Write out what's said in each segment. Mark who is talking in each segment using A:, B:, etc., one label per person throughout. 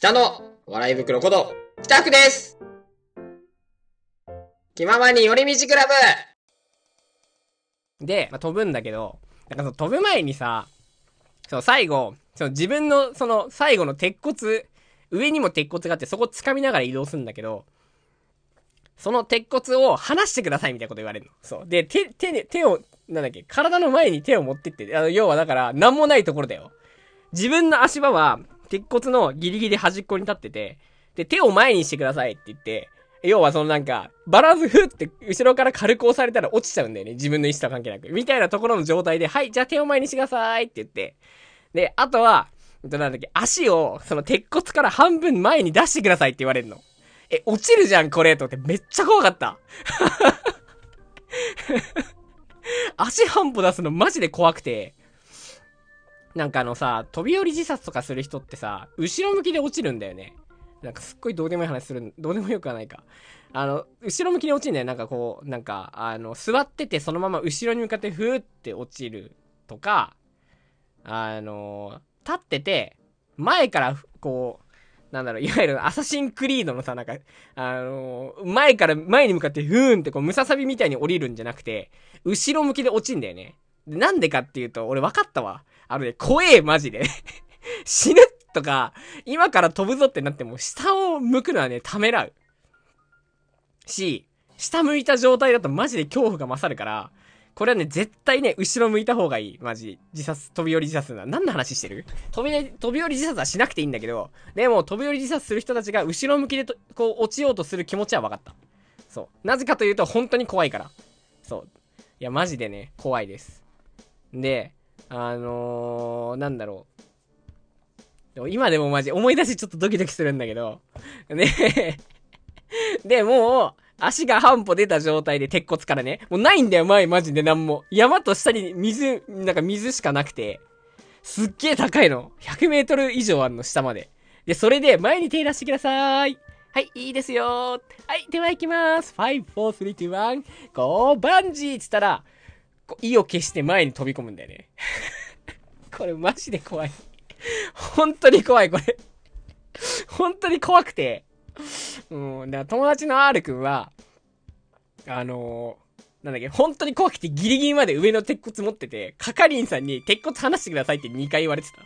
A: 北の笑い袋こと、北区です気ままに寄り道クラブ
B: で、まあ、飛ぶんだけど、なんかその飛ぶ前にさ、その最後、その自分のその最後の鉄骨、上にも鉄骨があってそこ掴みながら移動するんだけど、その鉄骨を離してくださいみたいなこと言われるの。そう。で、手、手で、手を、なんだっけ、体の前に手を持ってって、あの、要はだから、なんもないところだよ。自分の足場は、鉄骨のギリギリ端っこに立ってて、で、手を前にしてくださいって言って、要はそのなんか、バランスふって後ろから軽く押されたら落ちちゃうんだよね。自分の意思とは関係なく。みたいなところの状態で、はい、じゃあ手を前にしてくださいって言って。で、あとは、えっとなんだっけ、足を、その鉄骨から半分前に出してくださいって言われるの。え、落ちるじゃん、これと思ってめっちゃ怖かった。足半歩出すのマジで怖くて。なんかあのさ、飛び降り自殺とかする人ってさ、後ろ向きで落ちるんだよね。なんかすっごいどうでもいい話する、どうでもよくはないか。あの、後ろ向きに落ちるんだよ。なんかこう、なんか、あの、座っててそのまま後ろに向かってふーって落ちるとか、あの、立ってて、前からこう、なんだろう、いわゆるアサシンクリードのさ、なんか、あの前から前に向かってふーんってこう、ムササビみたいに降りるんじゃなくて、後ろ向きで落ちんだよね。なんでかっていうと、俺分かったわ。あのね、怖え、マジで。死ぬとか、今から飛ぶぞってなっても、下を向くのはね、ためらう。し、下向いた状態だとマジで恐怖が勝るから、これはね、絶対ね、後ろ向いた方がいい。マジ。自殺、飛び降り自殺するのは。何の話してる？飛び、飛び降り自殺はしなくていいんだけど、でも、飛び降り自殺する人たちが後ろ向きでと、こう、落ちようとする気持ちは分かった。そう。なぜかというと、本当に怖いから。そう。いや、マジでね、怖いです。で、あのー、なんだろう。でも今でもマジ思い出しちょっとドキドキするんだけど。ね で、もう、足が半歩出た状態で鉄骨からね。もうないんだよ、前マジでなんも。山と下に水、なんか水しかなくて。すっげえ高いの。100メートル以上あんの、下まで。で、それで前に手出してください。はい、いいですよはい、では行きます。5、4、3、2、1、ゴー、バンジーっつったら、意を決して前に飛び込むんだよね。これマジで怖い。本当に怖い、これ。本当に怖くて。うん、だから友達の R くんは、あのー、なんだっけ、本当に怖くてギリギリまで上の鉄骨持ってて、係員さんに鉄骨離してくださいって2回言われてた。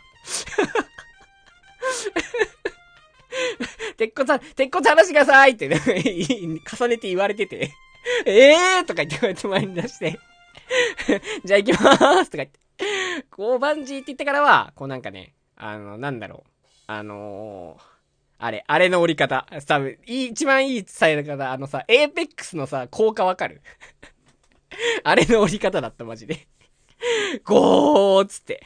B: 鉄骨、鉄骨離してくださいって、重ねて言われてて、えーとか言ってこうやって前に出して、じゃあ行きまーすとか言って、こうバンジーって言ってからは、こうなんかね、あの、なんだろう、あのー、あれ、あれの折り方。多分、いい一番いい伝え方、あのさ、エーペックスのさ、効果わかる？あれの折り方だった、マジで。ゴーっつって。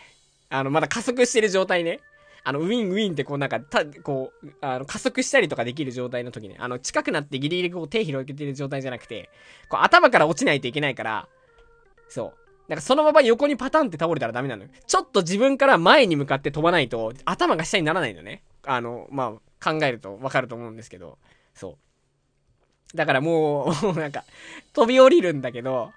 B: あの、まだ加速してる状態ね。あの、ウィンウィンってこうなんか、た、こう、あの、加速したりとかできる状態の時ね。あの、近くなってギリギリこう手広げてる状態じゃなくて、こう頭から落ちないといけないから、そう。なんかそのまま横にパタンって倒れたらダメなのよ。ちょっと自分から前に向かって飛ばないと、頭が下にならないのね。あの、まあ、考えるとわかると思うんですけど、そう。だからもう、なんか、飛び降りるんだけど、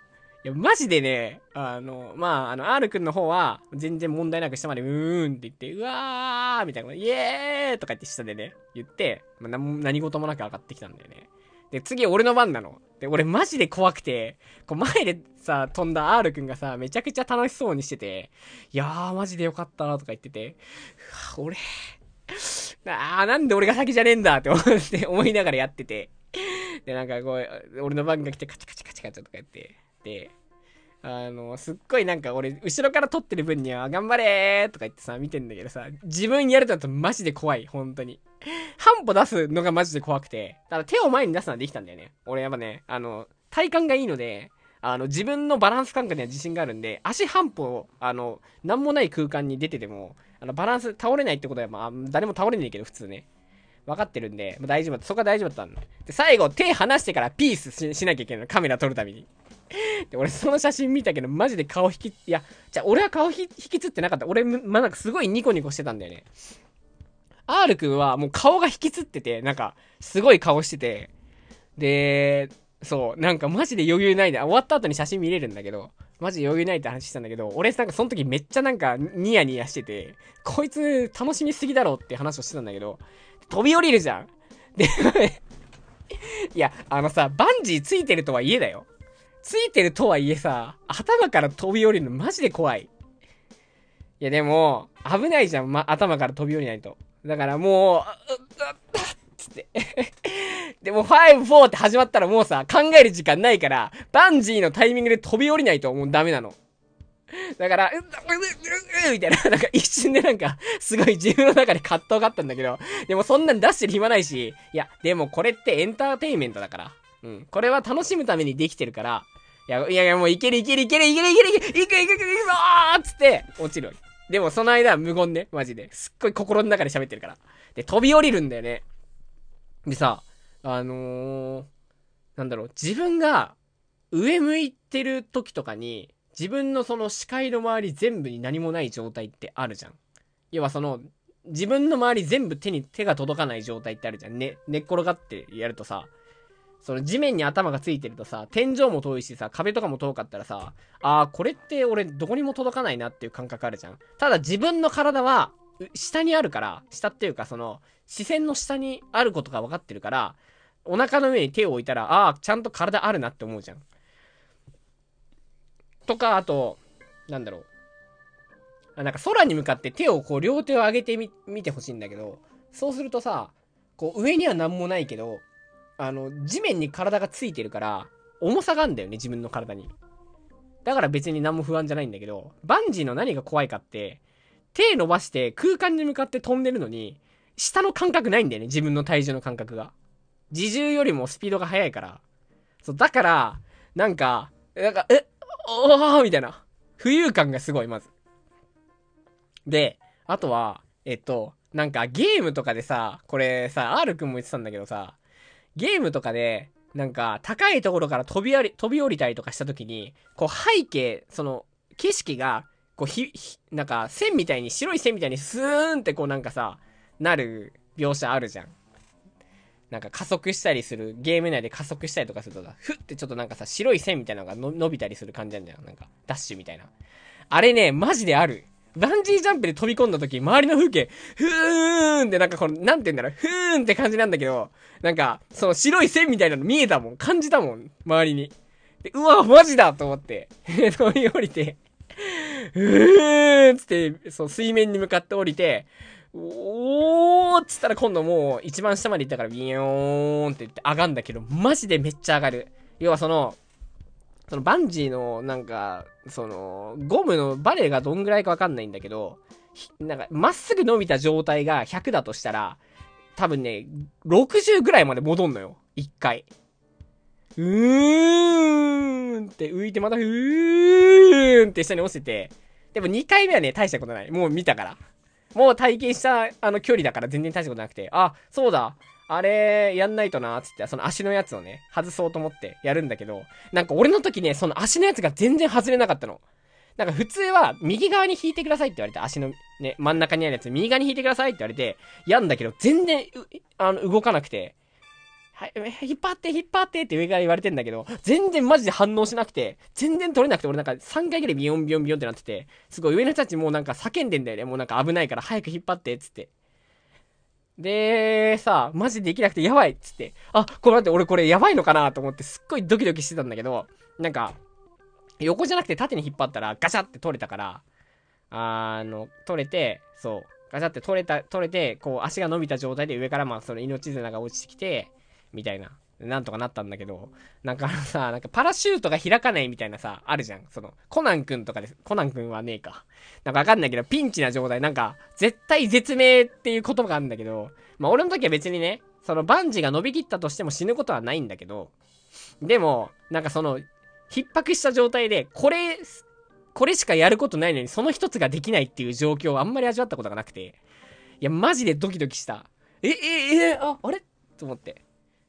B: いや、マジでね、あの、まあ、あの、R くんの方は、全然問題なく下までうーんって言って、うわーみたいな、イエーとか言って下でね、言って、まあ、何事もなく上がってきたんだよね。で、次俺の番なの。で、俺マジで怖くて、こう前でさ、飛んだ R くんがさ、めちゃくちゃ楽しそうにしてて、いやー、マジでよかったなとか言ってて、うわ、俺、あー、なんで俺が先じゃねえんだって思って、思いながらやってて。で、なんかこう、俺の番が来てカチャカチャカチャカチャとかやって、で、あの、すっごいなんか俺、後ろから撮ってる分には、頑張れーとか言ってさ、見てんだけどさ、自分やるとだとマジで怖い、本当に。半歩出すのがマジで怖くて、ただ手を前に出すのはできたんだよね。俺やっぱね、あの、体感がいいので、あの、自分のバランス感覚には自信があるんで、足半歩、あの、なんもない空間に出てても、あの、バランス倒れないってことは、まあ、誰も倒れねえけど、普通ね。分かってるんで、まあ、大丈夫だった。そこは大丈夫だったん。で、最後、手離してからピースししなきゃいけないの。カメラ撮るために。で、俺その写真見たけど、マジで顔引き、いや、じゃ俺は顔引きつってなかった。俺、ま、なんかすごいニコニコしてたんだよね。R くんはもう顔が引きつってて、なんか、すごい顔してて、で、そう、なんかマジで余裕ないね。終わった後に写真見れるんだけど、マジ余裕ないって話してたんだけど、俺なんかその時めっちゃなんかニヤニヤしてて、こいつ楽しみすぎだろって話をしてたんだけど、飛び降りるじゃん。で、いや、あのさ、バンジーついてるとはいえだよ。ついてるとはいえさ、頭から飛び降りるのマジで怖い。いやでも、危ないじゃん、ま、頭から飛び降りないと。だからもう、うっ、う、つって。でも、5、4って始まったらもうさ、考える時間ないから、バンジーのタイミングで飛び降りないともうダメなの。だから、うっ、うっ、う、う、みたいな、なんか一瞬でなんか、すごい自分の中で葛藤があったんだけど、でもそんなん出してる暇ないし、いや、でもこれってエンターテインメントだから。うん。これは楽しむためにできてるから、いや、いやいや、もういけるいけるいけるいけるいけるいけるいくいくいくいくいくぞーつって、落ちる。でもその間は無言ね、マジで。すっごい心の中で喋ってるから。で、飛び降りるんだよね。でさ、あのー、なんだろう、自分が上向いてる時とかに、自分のその視界の周り全部に何もない状態ってあるじゃん。要はその、自分の周り全部手に手が届かない状態ってあるじゃん。ね、寝っ転がってやるとさ、その地面に頭がついてるとさ、天井も遠いしさ、壁とかも遠かったらさ、あー、これって俺どこにも届かないなっていう感覚あるじゃん。ただ自分の体は、下にあるから、下っていうかその、視線の下にあることが分かってるから、お腹の上に手を置いたら、ああ、ちゃんと体あるなって思うじゃん。とか、あと、なんだろう。なんか空に向かって手をこう両手を上げてみ、見てほしいんだけど、そうするとさ、こう上には何もないけど、あの、地面に体がついてるから、重さがあるんだよね、自分の体に。だから別に何も不安じゃないんだけど、バンジーの何が怖いかって、手伸ばして空間に向かって飛んでるのに、下の感覚ないんだよね、自分の体重の感覚が。自重よりもスピードが速いから。そう、だから、なんか、なんか、え、おーみたいな。浮遊感がすごい、まず。で、あとは、えっと、なんかゲームとかでさ、これさ、R くんも言ってたんだけどさ、ゲームとかで、なんか、高いところから飛び降り、飛び降りたりとかした時に、こう背景、その、景色が、こうひ、ひ、なんか、線みたいに、白い線みたいにスーンってこうなんかさ、なる描写あるじゃん。なんか加速したりする、ゲーム内で加速したりとかするとさ、ふってちょっとなんかさ、白い線みたいなのが伸びたりする感じなんだよ。なんか、ダッシュみたいな。あれね、マジである。バンジージャンプで飛び込んだ時、周りの風景、ふーんってなんかこの、なんて言うんだろう、ふーんって感じなんだけど、なんか、その白い線みたいなの見えたもん。感じたもん。周りに。で、うわ、マジだと思って、飛び降りて、ふーんつって、そう、水面に向かって降りて、おーっつったら今度もう一番下まで行ったからビヨーンって言って上がんだけど、マジでめっちゃ上がる。要はその、そのバンジーのなんか、その、ゴムのバレーがどんぐらいかわかんないんだけど、なんか、まっすぐ伸びた状態が100だとしたら、多分ね、60ぐらいまで戻んのよ。1回。うーんって浮いてまたふーんって下に落ちてて、でも2回目はね、大したことない。もう見たから。もう体験したあの距離だから全然大したことなくて、あ、そうだ。あれ、やんないとな、つって、その足のやつをね、外そうと思ってやるんだけど、なんか俺の時ね、その足のやつが全然外れなかったの。なんか普通は、右側に引いてくださいって言われて、足のね、真ん中にあるやつ、右側に引いてくださいって言われて、やんだけど、全然、あの、動かなくて、はい、引っ張って、引っ張ってって上から言われてんだけど、全然マジで反応しなくて、全然取れなくて、俺なんか3回ぐらいビヨンビヨンビヨンってなってて、すごい上の人たちもうなんか叫んでんだよね。もうなんか危ないから早く引っ張って、つって。で、さ、マジできなくてやばいっつって。あ、これ待って、俺これやばいのかなと思ってすっごいドキドキしてたんだけど、なんか、横じゃなくて縦に引っ張ったらガシャって取れたから、あの、取れて、そう、ガシャって取れた、取れて、こう足が伸びた状態で上からまあその命綱が落ちてきて、みたいな。なんとかなったんだけど、なんかあのさ、なんかパラシュートが開かないみたいなさ、あるじゃん。その、コナン君とかです、コナン君はねえか。なんかわかんないけど、ピンチな状態、なんか、絶対絶命っていう言葉があるんだけど、まあ俺の時は別にね、そのバンジーが伸びきったとしても死ぬことはないんだけど、でも、なんかその、逼迫した状態で、これ、これしかやることないのに、その一つができないっていう状況をあんまり味わったことがなくて、いや、マジでドキドキした。え、え、え、あ、あれ？と思って。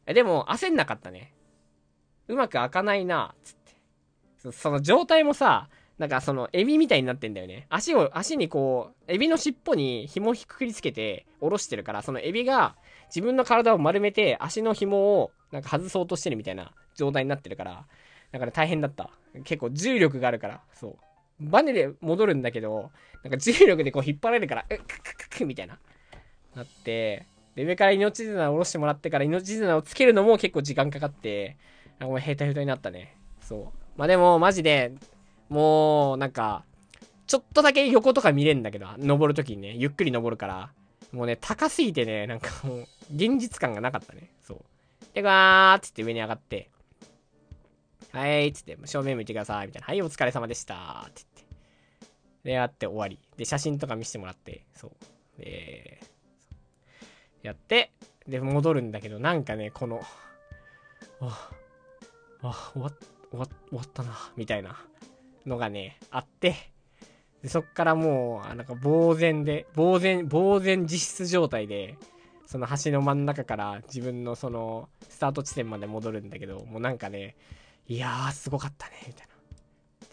B: でも、焦んなかったね。うまく開かないな、つって。その状態もさ、なんかその、エビみたいになってんだよね。足を、足にこう、エビの尻尾に紐をひっくりつけて、下ろしてるから、そのエビが自分の体を丸めて、足の紐をなんか外そうとしてるみたいな状態になってるから、だから大変だった。結構重力があるから、そう。バネで戻るんだけど、なんか重力でこう引っ張られるから、うっ、くくくくみたいな。なって、で、上から命綱を下ろしてもらってから命綱をつけるのも結構時間かかって、なんかもうヘタヘタになったね。そう。まあでも、マジで、もう、なんか、ちょっとだけ横とか見れんだけど、登るときにね、ゆっくり登るから、もうね、高すぎてね、なんかもう、現実感がなかったね。そう。で、ガーってって上に上がって、はい、つって、正面向いてください、みたいな。はい、お疲れ様でした、って言って。で、やって終わり。で、写真とか見せてもらって、そう。で、やって、で、戻るんだけど、なんかね、この、あ、あ、終わっ、終わっ、終わったな、みたいなのがね、あって、でそっからもう、あなんか呆然で、呆然、呆然自失状態で、その橋の真ん中から自分のその、スタート地点まで戻るんだけど、もうなんかね、いやー、すごかったね、みたいな。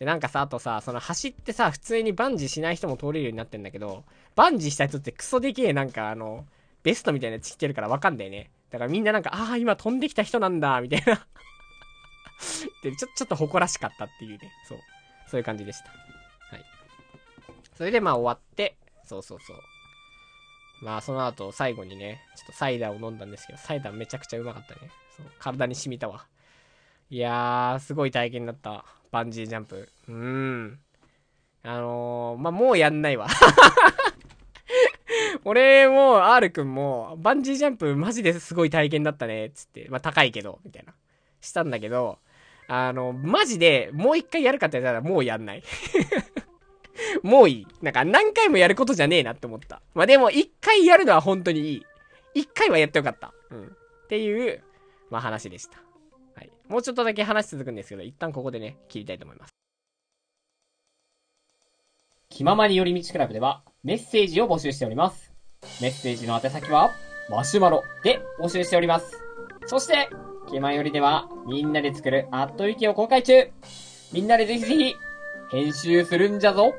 B: で、なんかさ、あとさ、その橋ってさ、普通にバンジーしない人も通れるようになってんだけど、バンジーした人ってクソでけえ、なんかあの、ベストみたいなやつ着てるからわかんだよね。だからみんななんか、ああ、今飛んできた人なんだ、みたいな。で、ちょ、ちょっと誇らしかったっていうね。そう。そういう感じでした。はい。それでまあ終わって、そうそうそう。まあその後最後にね、ちょっとサイダーを飲んだんですけど、サイダーめちゃくちゃうまかったね。そう。体に染みたわ。いやー、すごい体験だった。バンジージャンプ。うーん。あのー、まあ、もうやんないわ。俺も、R くんも、バンジージャンプマジですごい体験だったね、つって。まあ、高いけど、みたいな。したんだけど、あの、マジで、もう一回やるかって言ったらもうやんない。もういい。なんか何回もやることじゃねえなって思った。まあ、でも一回やるのは本当にいい。一回はやってよかった。うん。っていう、まあ話でした。はい。もうちょっとだけ話続くんですけど、一旦ここでね、切りたいと思います。気ままに寄り道クラブでは、メッセージを募集しております。メッセージの宛先は、マシュマロ。で募集しております。そして、気まよりでは、みんなで作るアットウィキを公開中。みんなでぜひぜひ、編集するんじゃぞ